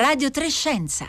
Radio Trescenza.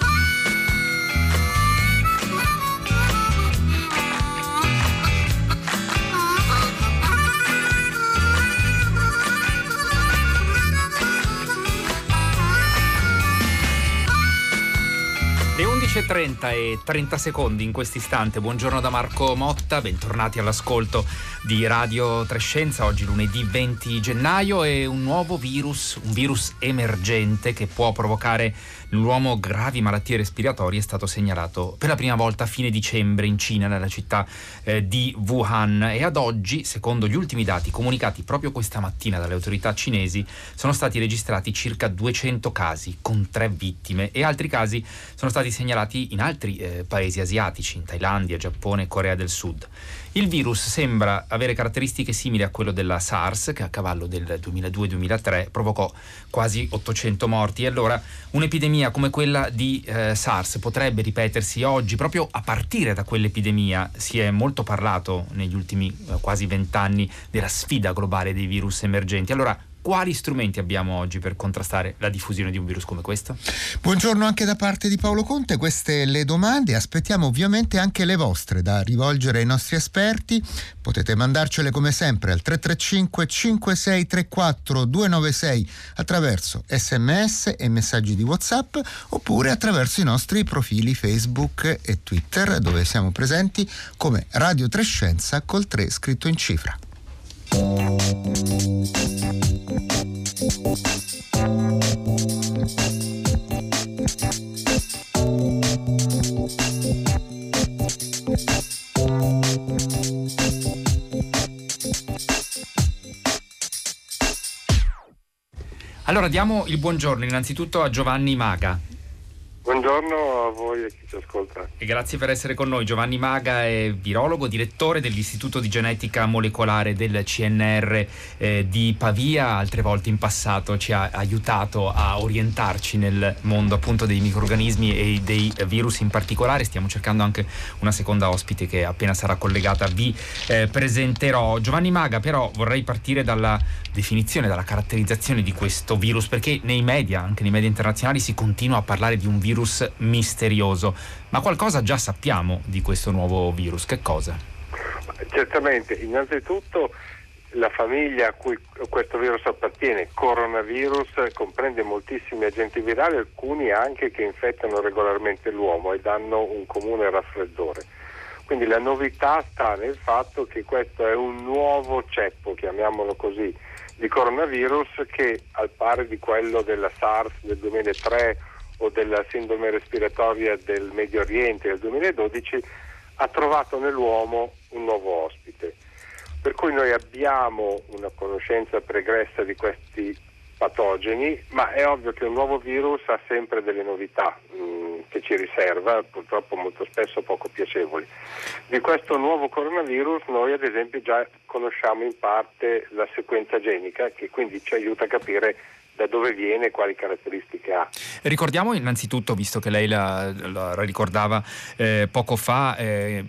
Le 11.30 e 30 secondi in questo istante. Buongiorno da Marco Motta, bentornati all'ascolto di Radio Trescenza. Oggi lunedì 20 gennaio e un nuovo virus, un virus emergente che può provocare nell'uomo gravi malattie respiratorie è stato segnalato per la prima volta a fine dicembre in Cina, nella città eh, di Wuhan e ad oggi, secondo gli ultimi dati comunicati proprio questa mattina dalle autorità cinesi, sono stati registrati circa 200 casi con tre vittime e altri casi sono stati segnalati in altri eh, paesi asiatici, in Thailandia, Giappone e Corea del Sud. Il virus sembra avere caratteristiche simili a quello della SARS, che a cavallo del 2002-2003 provocò quasi 800 morti. E allora un'epidemia come quella di eh, SARS potrebbe ripetersi oggi, proprio a partire da quell'epidemia. Si è molto parlato negli ultimi eh, quasi vent'anni della sfida globale dei virus emergenti. Allora, quali strumenti abbiamo oggi per contrastare la diffusione di un virus come questo? Buongiorno anche da parte di Paolo Conte, queste le domande, aspettiamo ovviamente anche le vostre da rivolgere ai nostri esperti, potete mandarcele come sempre al 335 5634 296 attraverso sms e messaggi di whatsapp oppure attraverso i nostri profili Facebook e Twitter dove siamo presenti come Radio Trescenza col 3 scritto in cifra. Allora diamo il buongiorno innanzitutto a Giovanni Maga. Buongiorno a voi e chi ci ascolta. E grazie per essere con noi. Giovanni Maga è virologo, direttore dell'Istituto di Genetica Molecolare del CNR eh, di Pavia. Altre volte in passato ci ha aiutato a orientarci nel mondo appunto dei microrganismi e dei virus in particolare. Stiamo cercando anche una seconda ospite che appena sarà collegata vi eh, presenterò. Giovanni Maga, però vorrei partire dalla definizione, dalla caratterizzazione di questo virus, perché nei media, anche nei media internazionali, si continua a parlare di un virus misterioso. Ma qualcosa già sappiamo di questo nuovo virus, che cosa? Certamente, innanzitutto la famiglia a cui questo virus appartiene, coronavirus, comprende moltissimi agenti virali, alcuni anche che infettano regolarmente l'uomo e danno un comune raffreddore. Quindi la novità sta nel fatto che questo è un nuovo ceppo, chiamiamolo così, di coronavirus che al pari di quello della SARS del 2003 o della sindrome respiratoria del Medio Oriente del 2012 ha trovato nell'uomo un nuovo ospite. Per cui noi abbiamo una conoscenza pregressa di questi patogeni, ma è ovvio che un nuovo virus ha sempre delle novità mh, mm, che ci riserva, purtroppo molto spesso poco piacevoli. Di questo nuovo coronavirus noi ad esempio già conosciamo in parte la sequenza genica che quindi ci aiuta a capire da dove viene e quali caratteristiche ha. Ricordiamo innanzitutto, visto che lei la, la ricordava eh, poco fa, eh,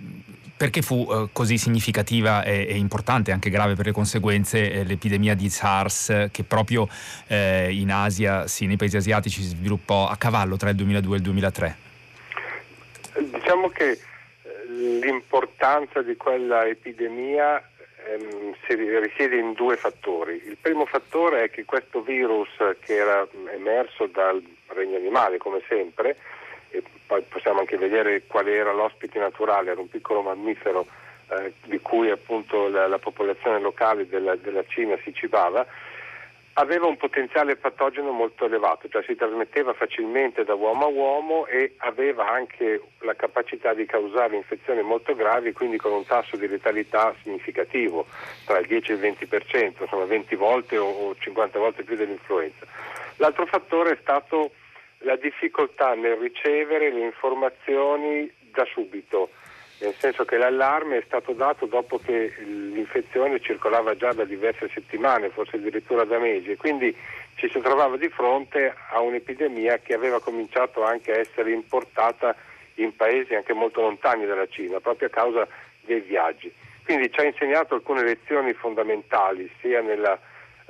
perché fu eh, così significativa e, e, importante, anche grave per le conseguenze, eh, l'epidemia di SARS che proprio eh, in Asia, sì, nei paesi asiatici si sviluppò a cavallo tra il 2002 e il 2003? Diciamo che eh, l'importanza di quella epidemia ehm, risiede in due fattori. Il primo fattore è che questo virus che era emerso dal regno animale, come sempre, e poi possiamo anche vedere qual era l'ospite naturale, era un piccolo mammifero eh, di cui appunto la, la popolazione locale della, della, Cina si cibava, aveva un potenziale patogeno molto elevato, cioè si trasmetteva facilmente da uomo a uomo e aveva anche la capacità di causare infezioni molto gravi, quindi con un tasso di letalità significativo, tra il 10 e il 20%, insomma 20 volte o 50 volte più dell'influenza. L'altro fattore è stato la difficoltà nel ricevere le informazioni da subito, nel senso che l'allarme è stato dato dopo che l'infezione circolava già da diverse settimane, forse addirittura da mesi, quindi ci si trovava di fronte a un'epidemia che aveva cominciato anche a essere importata in paesi anche molto lontani dalla Cina, proprio a causa dei viaggi. Quindi ci ha insegnato alcune lezioni fondamentali, sia nella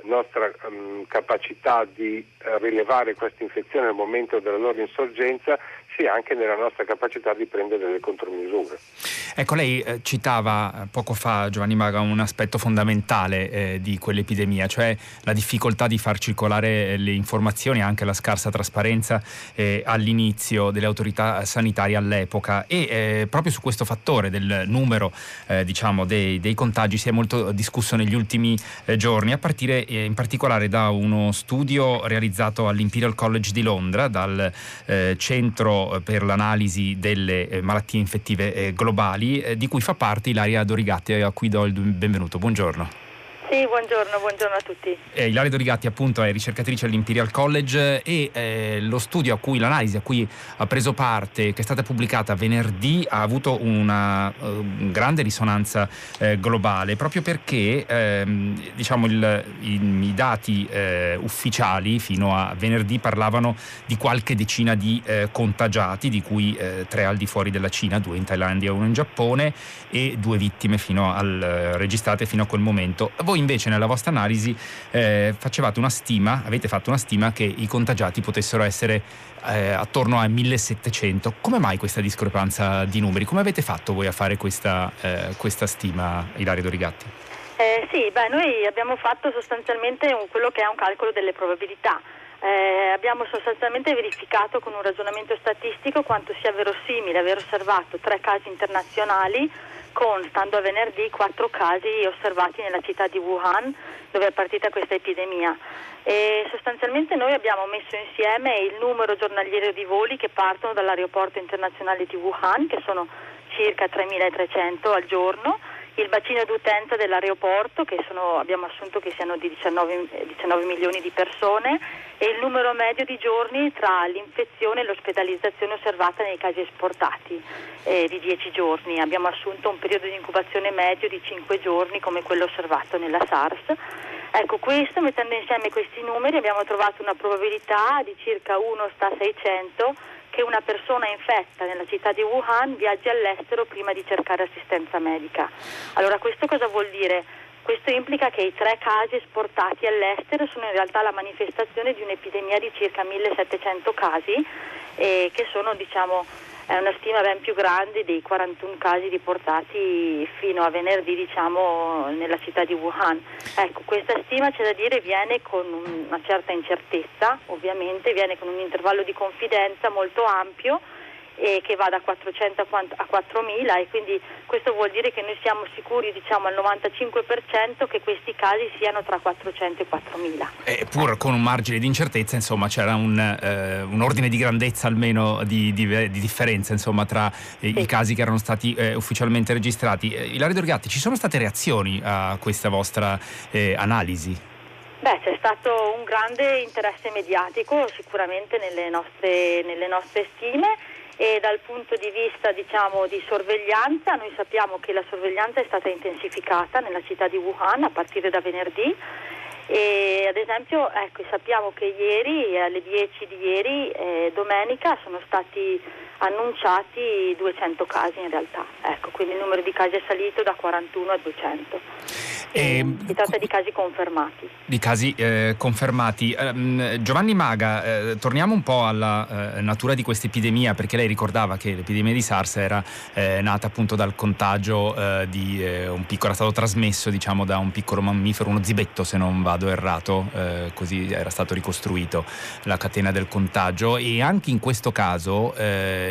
nostra um, capacità di uh, rilevare questa infezione nel momento della loro insorgenza sia anche nella nostra capacità di prendere delle contromisure. Ecco, lei eh, citava eh, poco fa, Giovanni Maga, un aspetto fondamentale eh, di quell'epidemia, cioè la difficoltà di far circolare le informazioni, anche la scarsa trasparenza eh, all'inizio delle autorità sanitarie all'epoca e eh, proprio su questo fattore del numero eh, diciamo, dei, dei, contagi si è molto discusso negli ultimi giorni, a partire in particolare da uno studio realizzato all'Imperial College di Londra, dal centro per l'analisi delle malattie infettive globali eh, di cui fa parte Ilaria Dorigatti, a cui do il benvenuto. Buongiorno. Sì, buongiorno, buongiorno a tutti. Eh, Ilaria Dorigatti appunto è ricercatrice all'Imperial College e eh, lo studio a cui, l'analisi a cui ha preso parte, che è stata pubblicata venerdì, ha avuto una uh, grande risonanza eh, globale, proprio perché ehm, diciamo il, i, i, dati eh, ufficiali fino a venerdì parlavano di qualche decina di eh, contagiati, di cui eh, tre al di fuori della Cina, due in Thailandia e uno in Giappone, e due vittime fino al, registrate fino a quel momento. Voi invece nella vostra analisi eh, facevate una stima, avete fatto una stima che i contagiati potessero essere eh, attorno a 1700. Come mai questa discrepanza di numeri? Come avete fatto voi a fare questa, eh, questa stima, Ilario Dorigatti? Eh, sì, beh, noi abbiamo fatto sostanzialmente un, quello che è un calcolo delle probabilità. Eh, abbiamo sostanzialmente verificato con un ragionamento statistico quanto sia verosimile aver osservato tre casi internazionali con, stando a venerdì, quattro casi osservati nella città di Wuhan dove è partita questa epidemia. E sostanzialmente noi abbiamo messo insieme il numero giornaliero di voli che partono dall'aeroporto internazionale di Wuhan, che sono circa 3.300 al giorno, il bacino d'utenza dell'aeroporto, che sono, abbiamo assunto che siano di 19, 19, milioni di persone, e il numero medio di giorni tra l'infezione e l'ospedalizzazione osservata nei casi esportati eh, di 10 giorni. Abbiamo assunto un periodo di incubazione medio di 5 giorni come quello osservato nella SARS. Ecco, questo, mettendo insieme questi numeri, abbiamo trovato una probabilità di circa 1 sta 600 che una persona infetta nella città di Wuhan viaggi all'estero prima di cercare assistenza medica. Allora questo cosa vuol dire? Questo implica che i tre casi esportati all'estero sono in realtà la manifestazione di un'epidemia di circa 1700 casi eh, che sono diciamo, è una stima ben più grande dei 41 casi riportati fino a venerdì diciamo, nella città di Wuhan. Ecco, questa stima c'è da dire viene con una certa incertezza, ovviamente, viene con un intervallo di confidenza molto ampio che va da 400 a 4.000 e quindi questo vuol dire che noi siamo sicuri diciamo al 95% che questi casi siano tra 400 e 4.000. Eppur con un margine di incertezza insomma c'era un, eh, un ordine di grandezza almeno di, di, di differenza insomma, tra eh, sì. i casi che erano stati eh, ufficialmente registrati. Eh, Ilario Dorgatti, ci sono state reazioni a questa vostra eh, analisi? Beh, c'è stato un grande interesse mediatico sicuramente nelle nostre, nelle nostre stime e dal punto di vista diciamo, di sorveglianza noi sappiamo che la sorveglianza è stata intensificata nella città di Wuhan a partire da venerdì. E ad esempio ecco, sappiamo che ieri alle 10 di ieri eh, domenica sono stati annunciati 200 casi in realtà ecco, quindi il numero di casi è salito da 41 a 200 e, ehm, si tratta di casi confermati. Di casi eh, confermati. Eh, Giovanni Maga, eh, torniamo un po' alla eh, natura di questa epidemia, perché lei ricordava che l'epidemia di SARS era eh, nata appunto dal contagio eh, di un piccolo, era stato trasmesso diciamo da un piccolo mammifero, uno zibetto se non vado errato, così era stato ricostruito la catena del contagio e anche in questo caso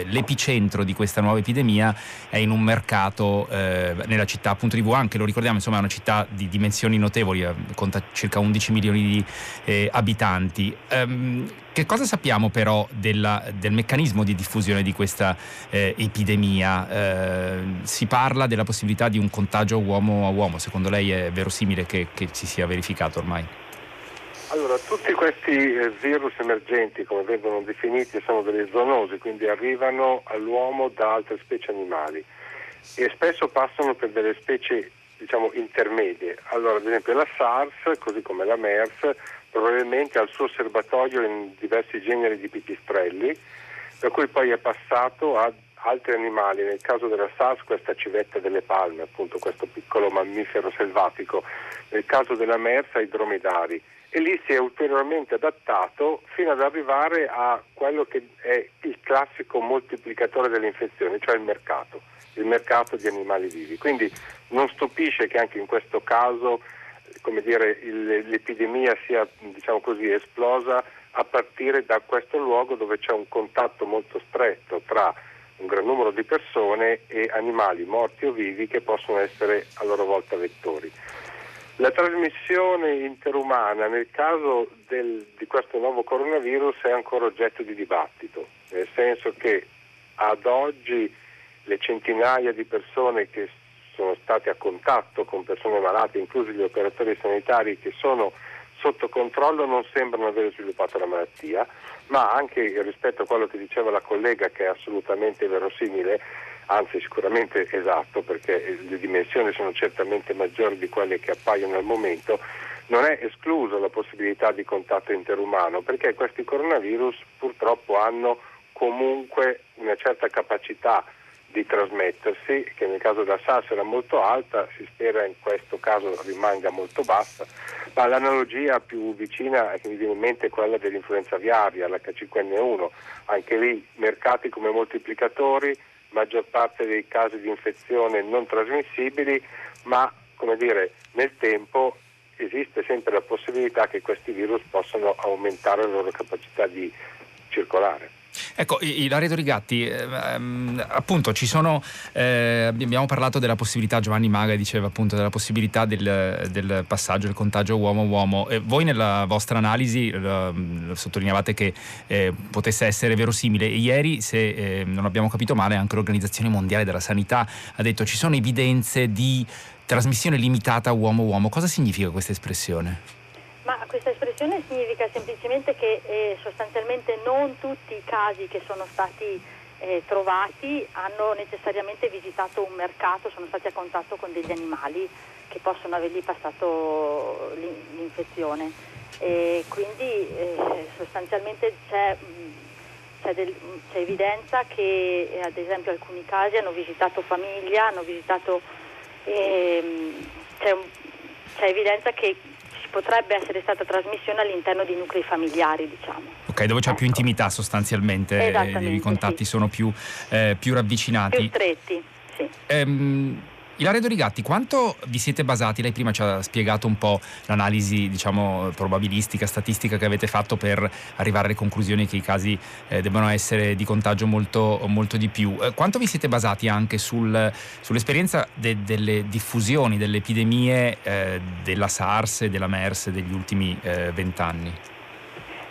l'epicentro di questa nuova epidemia è in un mercato nella città appunto di Wuhan, che lo ricordiamo insomma è una città di dimensioni notevoli, eh, conta circa 11 milioni di eh, abitanti. Um, che cosa sappiamo però della, del meccanismo di diffusione di questa eh, epidemia? Eh, si parla della possibilità di un contagio uomo a uomo, secondo lei è verosimile che, che si sia verificato ormai? Allora, tutti questi eh, virus emergenti, come vengono definiti, sono delle zoonosi, quindi arrivano all'uomo da altre specie animali e spesso passano per delle specie diciamo, intermedie. Allora, ad esempio la SARS, così come la MERS, probabilmente ha il suo serbatoio in diversi generi di pipistrelli, per cui poi è passato a altri animali, nel caso della SARS questa civetta delle palme, appunto questo piccolo mammifero selvatico, nel caso della MERS ai dromedari e lì si è ulteriormente adattato fino ad arrivare a quello che è il classico moltiplicatore delle infezioni, cioè il mercato, il mercato di animali vivi. Quindi non stupisce che anche in questo caso dire, il, l'epidemia sia diciamo così, esplosa a partire da questo luogo dove c'è un contatto molto stretto tra un gran numero di persone e animali morti o vivi che possono essere a loro volta vettori. La trasmissione interumana nel caso del, di questo nuovo coronavirus è ancora oggetto di dibattito, nel senso che ad oggi le centinaia di persone che sono state a contatto con persone malate, inclusi gli operatori sanitari che sono sotto controllo non sembrano aver sviluppato la malattia, ma anche rispetto a quello che diceva la collega che è assolutamente verosimile, anzi sicuramente esatto perché le dimensioni sono certamente maggiori di quelle che appaiono al momento, non è esclusa la possibilità di contatto interumano perché questi coronavirus purtroppo hanno comunque una certa capacità di trasmettersi, che nel caso della SARS era molto alta, si spera in questo caso rimanga molto bassa, ma l'analogia più vicina che mi viene in mente è quella dell'influenza aviaria, l'H5N1, anche lì mercati come moltiplicatori, maggior parte dei casi di infezione non trasmissibili, ma come dire, nel tempo esiste sempre la possibilità che questi virus possano aumentare la loro capacità di circolare. Ecco, Ilaria Dorigatti, ehm, appunto ci sono, eh, abbiamo parlato della possibilità, Giovanni Maga diceva appunto della possibilità del, del passaggio, del contagio uomo-uomo. Eh, voi nella vostra analisi eh, sottolineavate che eh, potesse essere verosimile e ieri, se eh, non abbiamo capito male, anche l'Organizzazione Mondiale della Sanità ha detto ci sono evidenze di trasmissione limitata uomo-uomo. Cosa significa questa espressione? Questa espressione significa semplicemente che eh, sostanzialmente non tutti i casi che sono stati eh, trovati hanno necessariamente visitato un mercato, sono stati a contatto con degli animali che possono avergli passato l'infezione. E quindi eh, sostanzialmente c'è, c'è, del, c'è, evidenza che eh, ad esempio alcuni casi hanno visitato famiglia, hanno visitato, ehm, c'è, c'è evidenza che potrebbe essere stata trasmissione all'interno di nuclei familiari, diciamo. Ok, dove c'è ecco. più intimità sostanzialmente, i contatti sì. sono più, eh, più ravvicinati. Più stretti, sì. Ehm, Ilaria Dorigatti, quanto vi siete basati? Lei prima ci ha spiegato un po' l'analisi diciamo, probabilistica, statistica che avete fatto per arrivare alle conclusioni che i casi eh, debbano essere di contagio molto, molto di più. Eh, quanto vi siete basati anche sul, sull'esperienza de, delle diffusioni, delle epidemie eh, della SARS e della MERS degli ultimi eh, vent'anni?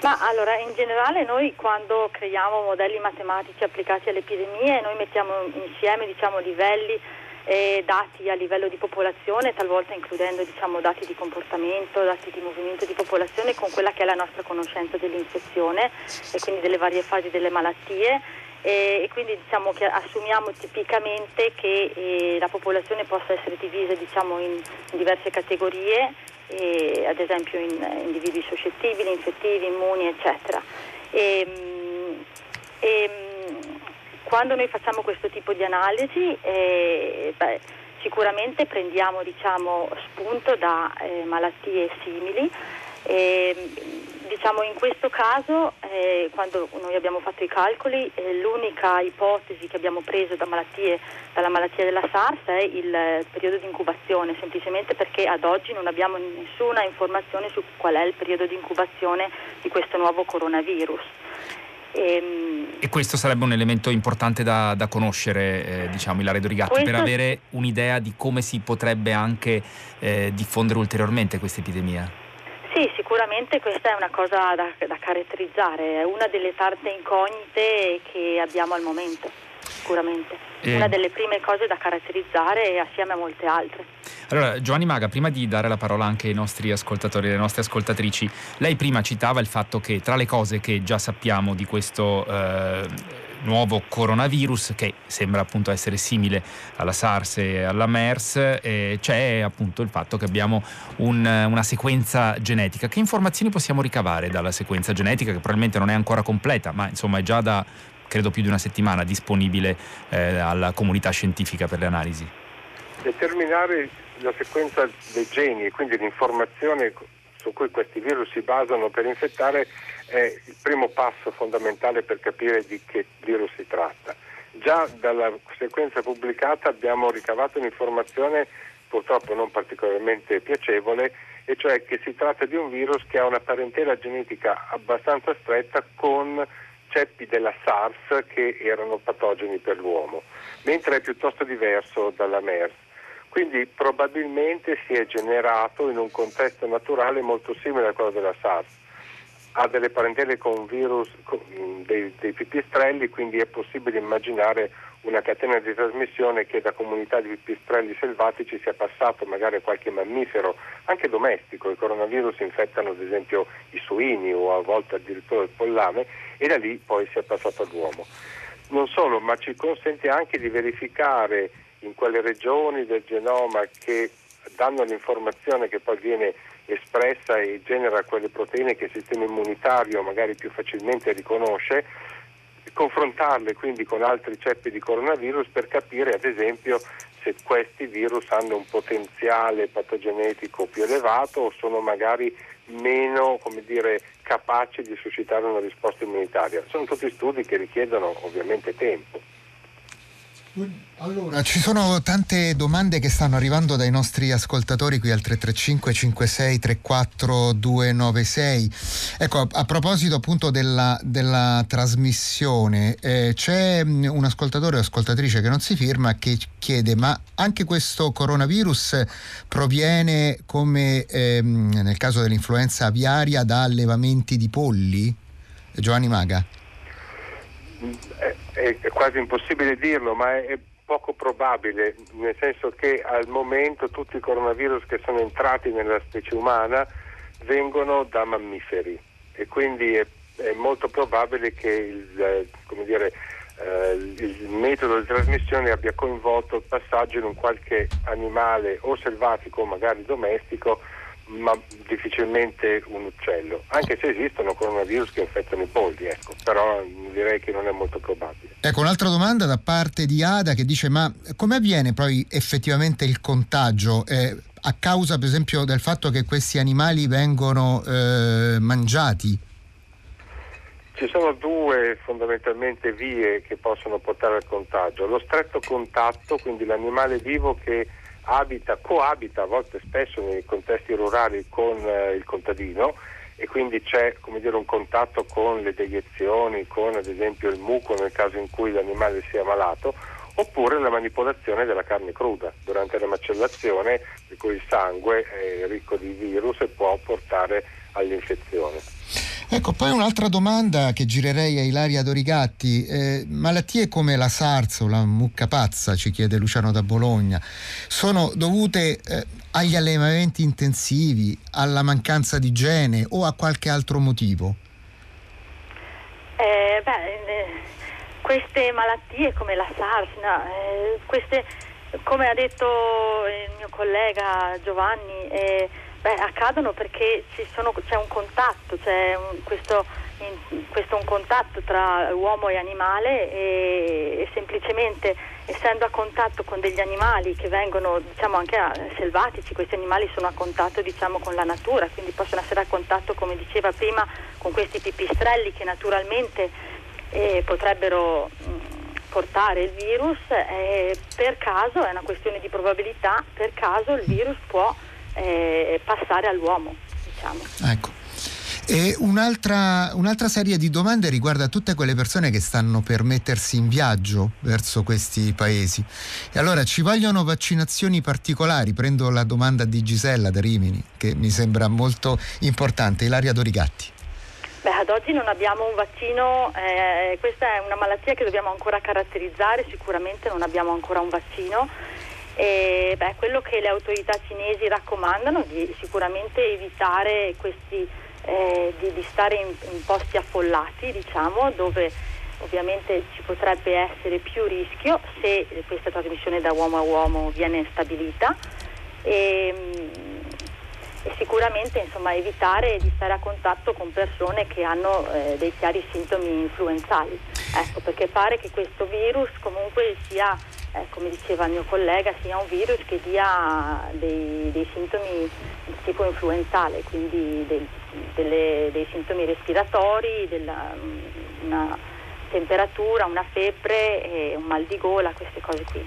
Ma allora, in generale noi quando creiamo modelli matematici applicati alle epidemie, noi mettiamo insieme diciamo, livelli eh, dati a livello di popolazione, talvolta includendo diciamo, dati di comportamento, dati di movimento di popolazione con quella che è la nostra conoscenza dell'infezione e quindi delle varie fasi delle malattie e, quindi diciamo che assumiamo tipicamente che eh, la popolazione possa essere divisa diciamo, in, in, diverse categorie, eh, ad esempio in individui suscettibili, infettivi, immuni eccetera. E, ehm, e, ehm, quando noi facciamo questo tipo di analisi eh, beh, sicuramente prendiamo diciamo, spunto da eh, malattie simili. E, diciamo in questo caso, eh, quando noi abbiamo fatto i calcoli, eh, l'unica ipotesi che abbiamo preso da malattie, dalla malattia della SARS è il periodo di incubazione, semplicemente perché ad oggi non abbiamo nessuna informazione su qual è il periodo di incubazione di questo nuovo coronavirus. E, ehm, e, questo sarebbe un elemento importante da, da conoscere, eh, diciamo, Ilaria Dorigatti, questo... per avere un'idea di come si potrebbe anche eh, diffondere ulteriormente questa epidemia. Sì, sicuramente questa è una cosa da, da caratterizzare, è una delle tante incognite che abbiamo al momento, sicuramente. Eh. Una delle prime cose da caratterizzare assieme a molte altre. Allora, Giovanni Maga, prima di dare la parola anche ai nostri ascoltatori e alle nostre ascoltatrici, lei prima citava il fatto che tra le cose che già sappiamo di questo eh, nuovo coronavirus, che sembra appunto essere simile alla SARS e alla MERS, eh, c'è appunto il fatto che abbiamo un, una sequenza genetica. Che informazioni possiamo ricavare dalla sequenza genetica, che probabilmente non è ancora completa, ma insomma è già da credo più di una settimana, disponibile eh, alla comunità scientifica per le analisi. Determinare la sequenza dei geni e quindi l'informazione su cui questi virus si basano per infettare è il primo passo fondamentale per capire di che virus si tratta. Già dalla sequenza pubblicata abbiamo ricavato un'informazione purtroppo non particolarmente piacevole, e cioè che si tratta di un virus che ha una parentela genetica abbastanza stretta con ceppi della SARS che erano patogeni per l'uomo, mentre è piuttosto diverso dalla MERS. Quindi probabilmente si è generato in un contesto naturale molto simile a quello della SARS. Ha delle parentele con virus con dei, dei pipistrelli, quindi è possibile immaginare una catena di trasmissione che da comunità di pipistrelli selvatici sia passato magari a qualche mammifero, anche domestico. I coronavirus infettano ad esempio i suini o a volte addirittura il pollame e da lì poi si è passato all'uomo. Non solo, ma ci consente anche di verificare in quelle regioni del genoma che danno l'informazione che poi viene espressa e genera quelle proteine che il sistema immunitario magari più facilmente riconosce, confrontarle quindi con altri ceppi di coronavirus per capire ad esempio se questi virus hanno un potenziale patogenetico più elevato o sono magari meno dire, capaci di suscitare una risposta immunitaria. Sono tutti studi che richiedono ovviamente tempo. Allora, ci sono tante domande che stanno arrivando dai nostri ascoltatori qui al 335 56 34 296. Ecco, a, proposito appunto della, della trasmissione, eh, c'è mm, un ascoltatore o ascoltatrice che non si firma che chiede ma anche questo coronavirus proviene come ehm, nel caso dell'influenza aviaria da allevamenti di polli? Giovanni Maga è quasi impossibile dirlo, ma è, poco probabile, nel senso che al momento tutti i coronavirus che sono entrati nella specie umana vengono da mammiferi. E quindi è, è molto probabile che il, eh, dire, eh, il, metodo di trasmissione abbia coinvolto il passaggio in un qualche animale o selvatico o magari domestico ma difficilmente un uccello, anche se esistono coronavirus che infettano i polli, ecco, però direi che non è molto probabile. Ecco, un'altra domanda da parte di Ada che dice ma come avviene poi effettivamente il contagio? Eh, a causa per esempio del fatto che questi animali vengono eh, mangiati? Ci sono due fondamentalmente vie che possono portare al contagio. Lo stretto contatto, quindi l'animale vivo che abita, coabita a volte spesso nei contesti rurali con eh, il contadino e quindi c'è dire, un contatto con le deiezioni, con ad esempio il muco nel caso in cui l'animale sia malato, oppure la manipolazione della carne cruda durante la macellazione, di cui il sangue è ricco di virus e può portare all'infezione. Ecco, poi un'altra domanda che girerei a Ilaria Dorigatti. Eh, malattie come la SARS o la mucca pazza, ci chiede Luciano da Bologna, sono dovute eh, agli allevamenti intensivi, alla mancanza di igiene o a qualche altro motivo? Eh, beh, queste malattie come la SARS, no, eh, queste, come ha detto il mio collega Giovanni, eh, Beh, accadono perché sono, c'è un contatto, c'è un, questo, in, questo un contatto tra uomo e animale e, e, semplicemente essendo a contatto con degli animali che vengono diciamo, anche a, selvatici, questi animali sono a contatto diciamo, con la natura, quindi possono essere a contatto, come diceva prima, con questi pipistrelli che naturalmente eh, potrebbero mh, portare il virus. Eh, per caso, è una questione di probabilità, per caso il virus può eh, passare all'uomo. Diciamo. Ecco. E un'altra, un'altra, serie di domande riguarda tutte quelle persone che stanno per mettersi in viaggio verso questi paesi. E allora ci vogliono vaccinazioni particolari? Prendo la domanda di Gisella da Rimini, che mi sembra molto importante. Ilaria Dorigatti. Beh, ad oggi non abbiamo un vaccino, eh, questa è una malattia che dobbiamo ancora caratterizzare, sicuramente non abbiamo ancora un vaccino e, beh, quello che le autorità cinesi raccomandano di sicuramente evitare questi, eh, di, di, stare in, in posti affollati, diciamo, dove ovviamente ci potrebbe essere più rischio se questa trasmissione da uomo a uomo viene stabilita. E, e e sicuramente insomma, evitare di stare a contatto con persone che hanno eh, dei chiari sintomi influenzali. Ecco, perché pare che questo virus comunque sia, eh, come diceva il mio collega, sia un virus che dia dei, dei sintomi di tipo influenzale, quindi dei, delle, dei sintomi respiratori, della, una temperatura, una febbre, un mal di gola, queste cose qui.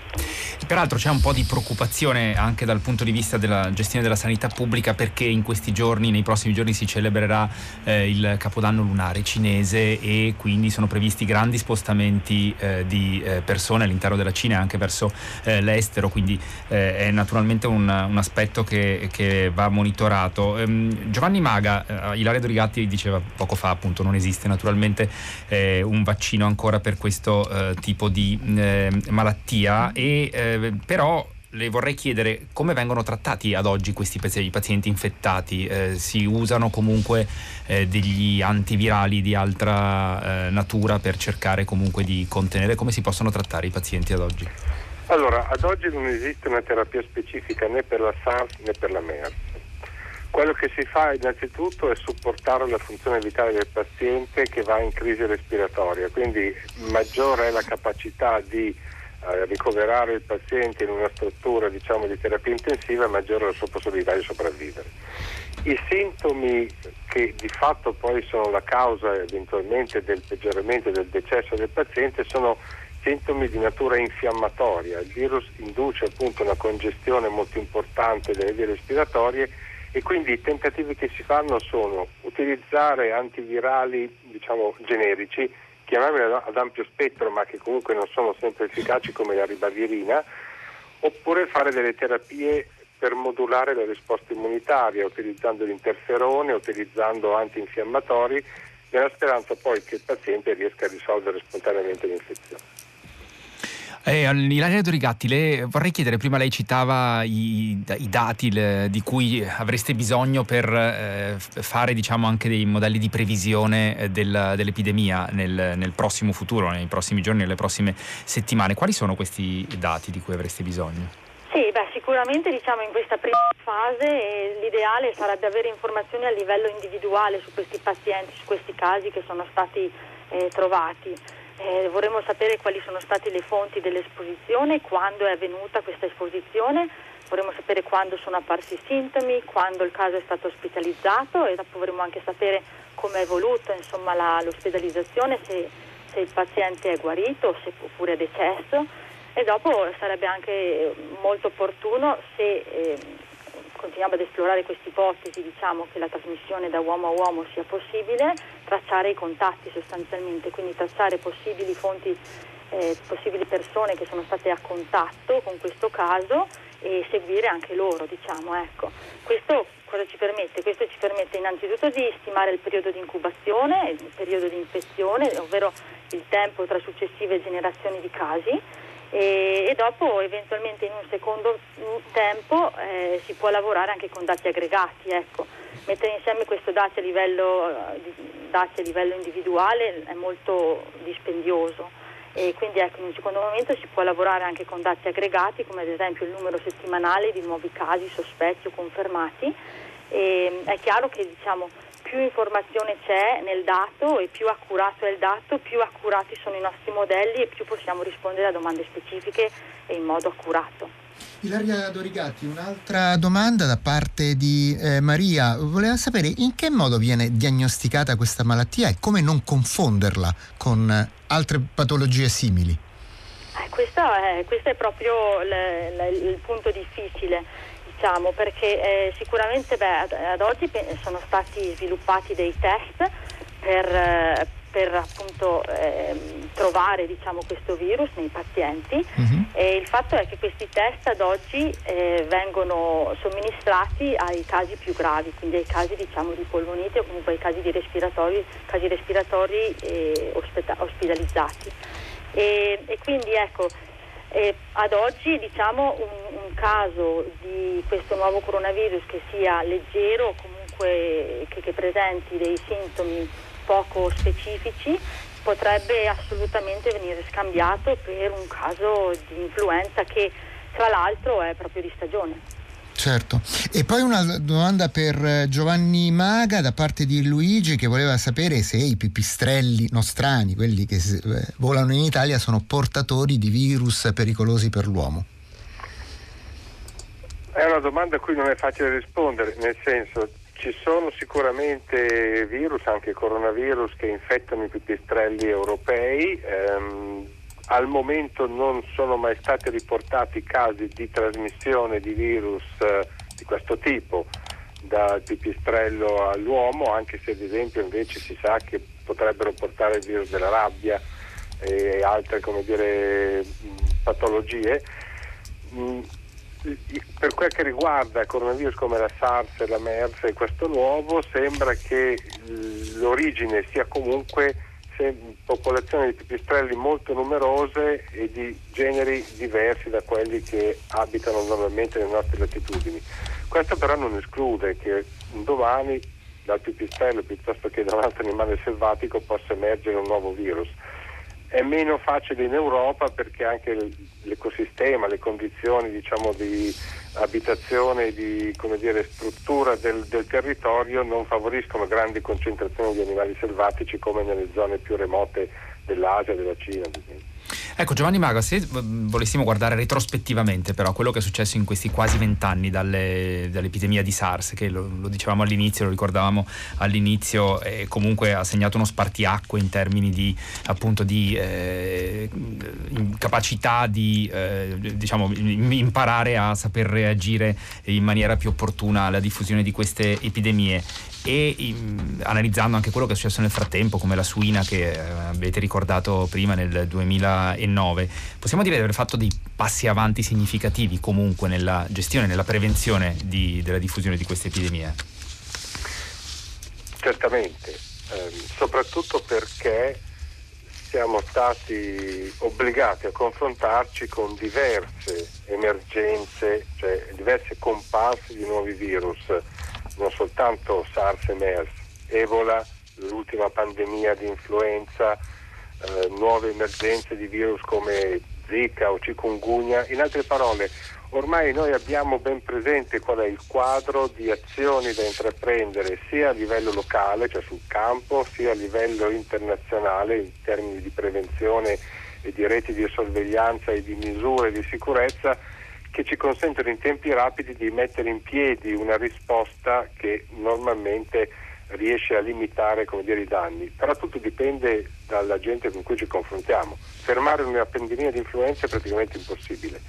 Peraltro c'è un po' di preoccupazione anche dal punto di vista della gestione della sanità pubblica perché in questi giorni, nei prossimi giorni si celebrerà eh, il Capodanno lunare cinese e quindi sono previsti grandi spostamenti eh, di eh, persone all'interno della Cina e anche verso eh, l'estero, quindi eh, è naturalmente un, un aspetto che, che, va monitorato. Ehm, Giovanni Maga, eh, Ilaria Dorigatti diceva poco fa appunto non esiste naturalmente un vaccino ancora per questo tipo di malattia e eh, però le vorrei chiedere come vengono trattati ad oggi questi pazienti infettati. Eh, si usano comunque eh, degli antivirali di altra eh, natura per cercare comunque di contenere come si possono trattare i pazienti ad oggi? Allora, ad oggi non esiste una terapia specifica né per la SARS né per la MERS. Quello che si fa innanzitutto è supportare la funzione vitale del paziente che va in crisi respiratoria, quindi maggiore è la capacità di a ricoverare il paziente in una struttura diciamo, di terapia intensiva maggiore la sua possibilità di sopravvivere. I sintomi che di fatto poi sono la causa eventualmente del peggioramento del decesso del paziente sono sintomi di natura infiammatoria. Il virus induce appunto una congestione molto importante delle vie respiratorie e quindi i tentativi che si fanno sono utilizzare antivirali diciamo, generici chiamabili ad ampio spettro ma che comunque non sono sempre efficaci come la ribavirina, oppure fare delle terapie per modulare la risposta immunitaria utilizzando l'interferone, utilizzando antinfiammatori, nella speranza poi che il paziente riesca a risolvere spontaneamente l'infezione. Eh, Ilaria Dorigatti, le vorrei chiedere, prima lei citava i, i dati le, di cui avreste bisogno per eh, fare diciamo, anche dei modelli di previsione eh, del, dell'epidemia nel, nel, prossimo futuro, nei prossimi giorni, nelle prossime settimane. Quali sono questi dati di cui avreste bisogno? Sì, beh, sicuramente diciamo, in questa prima fase eh, l'ideale sarebbe avere informazioni a livello individuale su questi pazienti, su questi casi che sono stati eh, trovati. Eh, vorremmo sapere quali sono state le fonti dell'esposizione, quando è avvenuta questa esposizione, vorremmo sapere quando sono apparsi i sintomi, quando il caso è stato ospitalizzato e dopo vorremmo anche sapere come è evoluta insomma, la, l'ospedalizzazione, se, se, il paziente è guarito se, oppure è decesso. E dopo sarebbe anche molto opportuno se eh, continuiamo ad esplorare questa ipotesi, diciamo che la trasmissione da uomo a uomo sia possibile, tracciare i contatti sostanzialmente, quindi tracciare possibili fonti, eh, possibili persone che sono state a contatto con questo caso e seguire anche loro, diciamo, ecco. Questo cosa ci permette? Questo ci permette innanzitutto di stimare il periodo di incubazione, il periodo di infezione, ovvero il tempo tra successive generazioni di casi e, e dopo eventualmente in un secondo tempo eh, si può lavorare anche con dati aggregati. Ecco. Mettere insieme questi dati a, livello, dati a livello individuale è molto dispendioso e quindi ecco, in un secondo momento si può lavorare anche con dati aggregati come ad esempio il numero settimanale di nuovi casi sospetti o confermati. E, è chiaro che diciamo, più informazione c'è nel dato e più accurato è il dato, più accurati sono i nostri modelli e più possiamo rispondere a domande specifiche e in modo accurato. Ilaria Dorigatti, un'altra domanda da parte di eh, Maria. Voleva sapere in che modo viene diagnosticata questa malattia e come non confonderla con altre patologie simili. Eh, questo, è, questo, è, proprio l, l, il punto difficile diciamo, perché eh, sicuramente beh, ad, oggi sono stati sviluppati dei test per, eh, per appunto eh, trovare diciamo, questo virus nei pazienti uh-huh. e il fatto è che questi test ad oggi eh, vengono somministrati ai casi più gravi, quindi ai casi diciamo, di polmonite o comunque ai casi, di respiratori, casi respiratori eh, ospita- ospitalizzati. E, e quindi ecco, eh, ad oggi diciamo, un, un, caso di questo nuovo coronavirus che sia leggero o comunque che, che presenti dei sintomi poco specifici potrebbe assolutamente venire scambiato per un caso di influenza che tra l'altro è proprio di stagione. Certo. E poi una domanda per eh, Giovanni Maga da parte di Luigi che voleva sapere se i pipistrelli nostrani, quelli che eh, volano in Italia, sono portatori di virus pericolosi per l'uomo. È una domanda a cui non è facile rispondere, nel senso ci sono sicuramente virus, anche coronavirus, che infettano i pipistrelli europei. Ehm, al momento non sono mai stati riportati casi di trasmissione di virus eh, di questo tipo dal pipistrello all'uomo, anche se ad esempio invece si sa che potrebbero portare il virus della rabbia e altre dire, patologie. Per quel che riguarda il coronavirus come la SARS la MERS e questo nuovo, sembra che l'origine sia comunque popolazioni di pipistrelli molto numerose e di generi diversi da quelli che abitano normalmente nelle nostre latitudini. Questo però non esclude che domani dal pipistrello piuttosto che da un altro animale selvatico possa emergere un nuovo virus. È meno facile in Europa perché anche l'ecosistema, le condizioni diciamo, di abitazione, di dire, struttura del, del, territorio non favoriscono grandi concentrazioni di animali selvatici come nelle zone più remote dell'Asia e della Cina. Ecco Giovanni Maga, se volessimo guardare retrospettivamente però quello che è successo in questi quasi vent'anni dalle, dall'epidemia di SARS, che lo, lo, dicevamo all'inizio, lo ricordavamo all'inizio, e comunque ha segnato uno spartiacque in termini di, appunto, di eh, capacità di eh, diciamo, imparare a saper reagire in maniera più opportuna alla diffusione di queste epidemie. E in, analizzando anche quello che è successo nel frattempo, come la suina che eh, avete ricordato prima nel 2009, possiamo dire di aver fatto dei passi avanti significativi comunque nella gestione, nella prevenzione di, della diffusione di queste epidemie? Certamente, ehm, soprattutto perché siamo stati obbligati a confrontarci con diverse emergenze, cioè diverse comparse di nuovi virus non soltanto SARS e MERS, Ebola, l'ultima pandemia di influenza, eh, nuove emergenze di virus come Zika o chikungunya. In altre parole, ormai noi abbiamo ben presente qual è il quadro di azioni da intraprendere sia a livello locale, cioè sul campo, sia a livello internazionale in termini di prevenzione e di reti di sorveglianza e di misure di sicurezza che ci consentono in tempi rapidi di mettere in piedi una risposta che normalmente riesce a limitare dire, i danni. Però tutto dipende dalla gente con cui ci confrontiamo. Fermare una pandemia di influenza è praticamente impossibile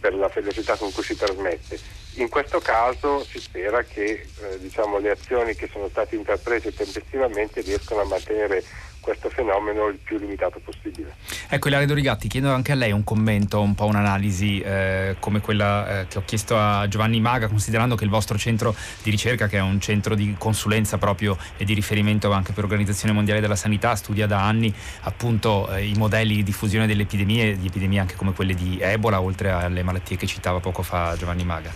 per la velocità con cui si trasmette. In questo caso si spera che eh, diciamo, le azioni che sono state intraprese tempestivamente riescano a mantenere questo fenomeno il più limitato possibile. Ecco Ilaria Dorigatti, chiedo anche a lei un commento, un po' un'analisi eh, come quella eh, che ho chiesto a Giovanni Maga, considerando che il vostro centro di ricerca, che è un centro di consulenza proprio e di riferimento anche per l'Organizzazione Mondiale della Sanità, studia da anni appunto eh, i modelli di diffusione delle epidemie, di epidemie anche come quelle di Ebola, oltre alle malattie che citava poco fa Giovanni Maga.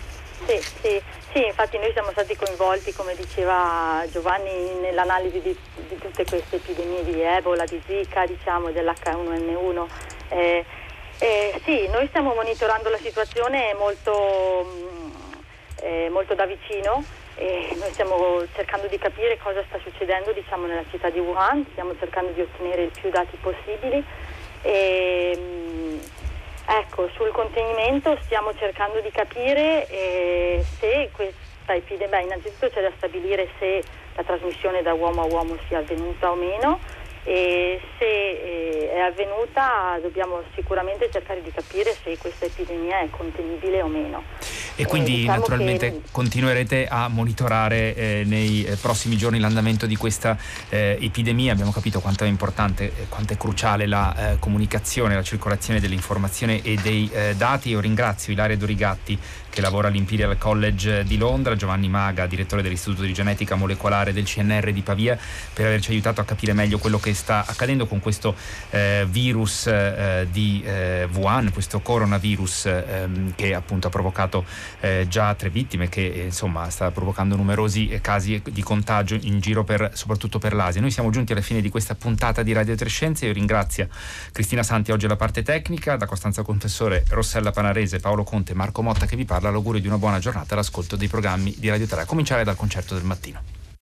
Sì, sì. Sì, infatti noi siamo stati coinvolti, come diceva Giovanni, nell'analisi di, di tutte queste epidemie di Ebola, di Zika, diciamo, dell'H1N1. Eh, eh, sì, noi stiamo monitorando la situazione molto, mm, eh, molto da vicino e noi stiamo cercando di capire cosa sta succedendo diciamo, nella città di Wuhan, stiamo cercando di ottenere il più dati possibili. E, mm, Ecco, sul contenimento stiamo cercando di capire eh, se questa epidemia, innanzitutto c'è da stabilire se la trasmissione da uomo a uomo sia avvenuta o meno e se eh, è avvenuta dobbiamo sicuramente cercare di capire se questa epidemia è contenibile o meno. E quindi eh, diciamo naturalmente che... continuerete a monitorare eh, nei eh, prossimi giorni l'andamento di questa eh, epidemia. Abbiamo capito quanto è importante e quanto è cruciale la eh, comunicazione, la circolazione dell'informazione e dei dati. Io ringrazio Ilaria Dorigatti che lavora all'Imperial College di Londra, Giovanni Maga, direttore dell'Istituto di Genetica Molecolare del CNR di Pavia, per averci aiutato a capire meglio quello che sta accadendo con questo eh, virus eh, di eh, Wuhan, questo coronavirus ehm, che appunto ha provocato eh, già tre vittime, che eh, insomma sta provocando numerosi eh, casi di contagio in giro per, soprattutto per l'Asia. Noi siamo giunti alla fine di questa puntata di Radio Trescenze. Io ringrazio Cristina Santi oggi alla parte tecnica, da Costanza Confessore, Rossella Panarese, Paolo Conte, Marco Motta che vi parla farla l'augurio di una buona giornata all'ascolto dei programmi di Radio 3, a cominciare dal concerto del mattino.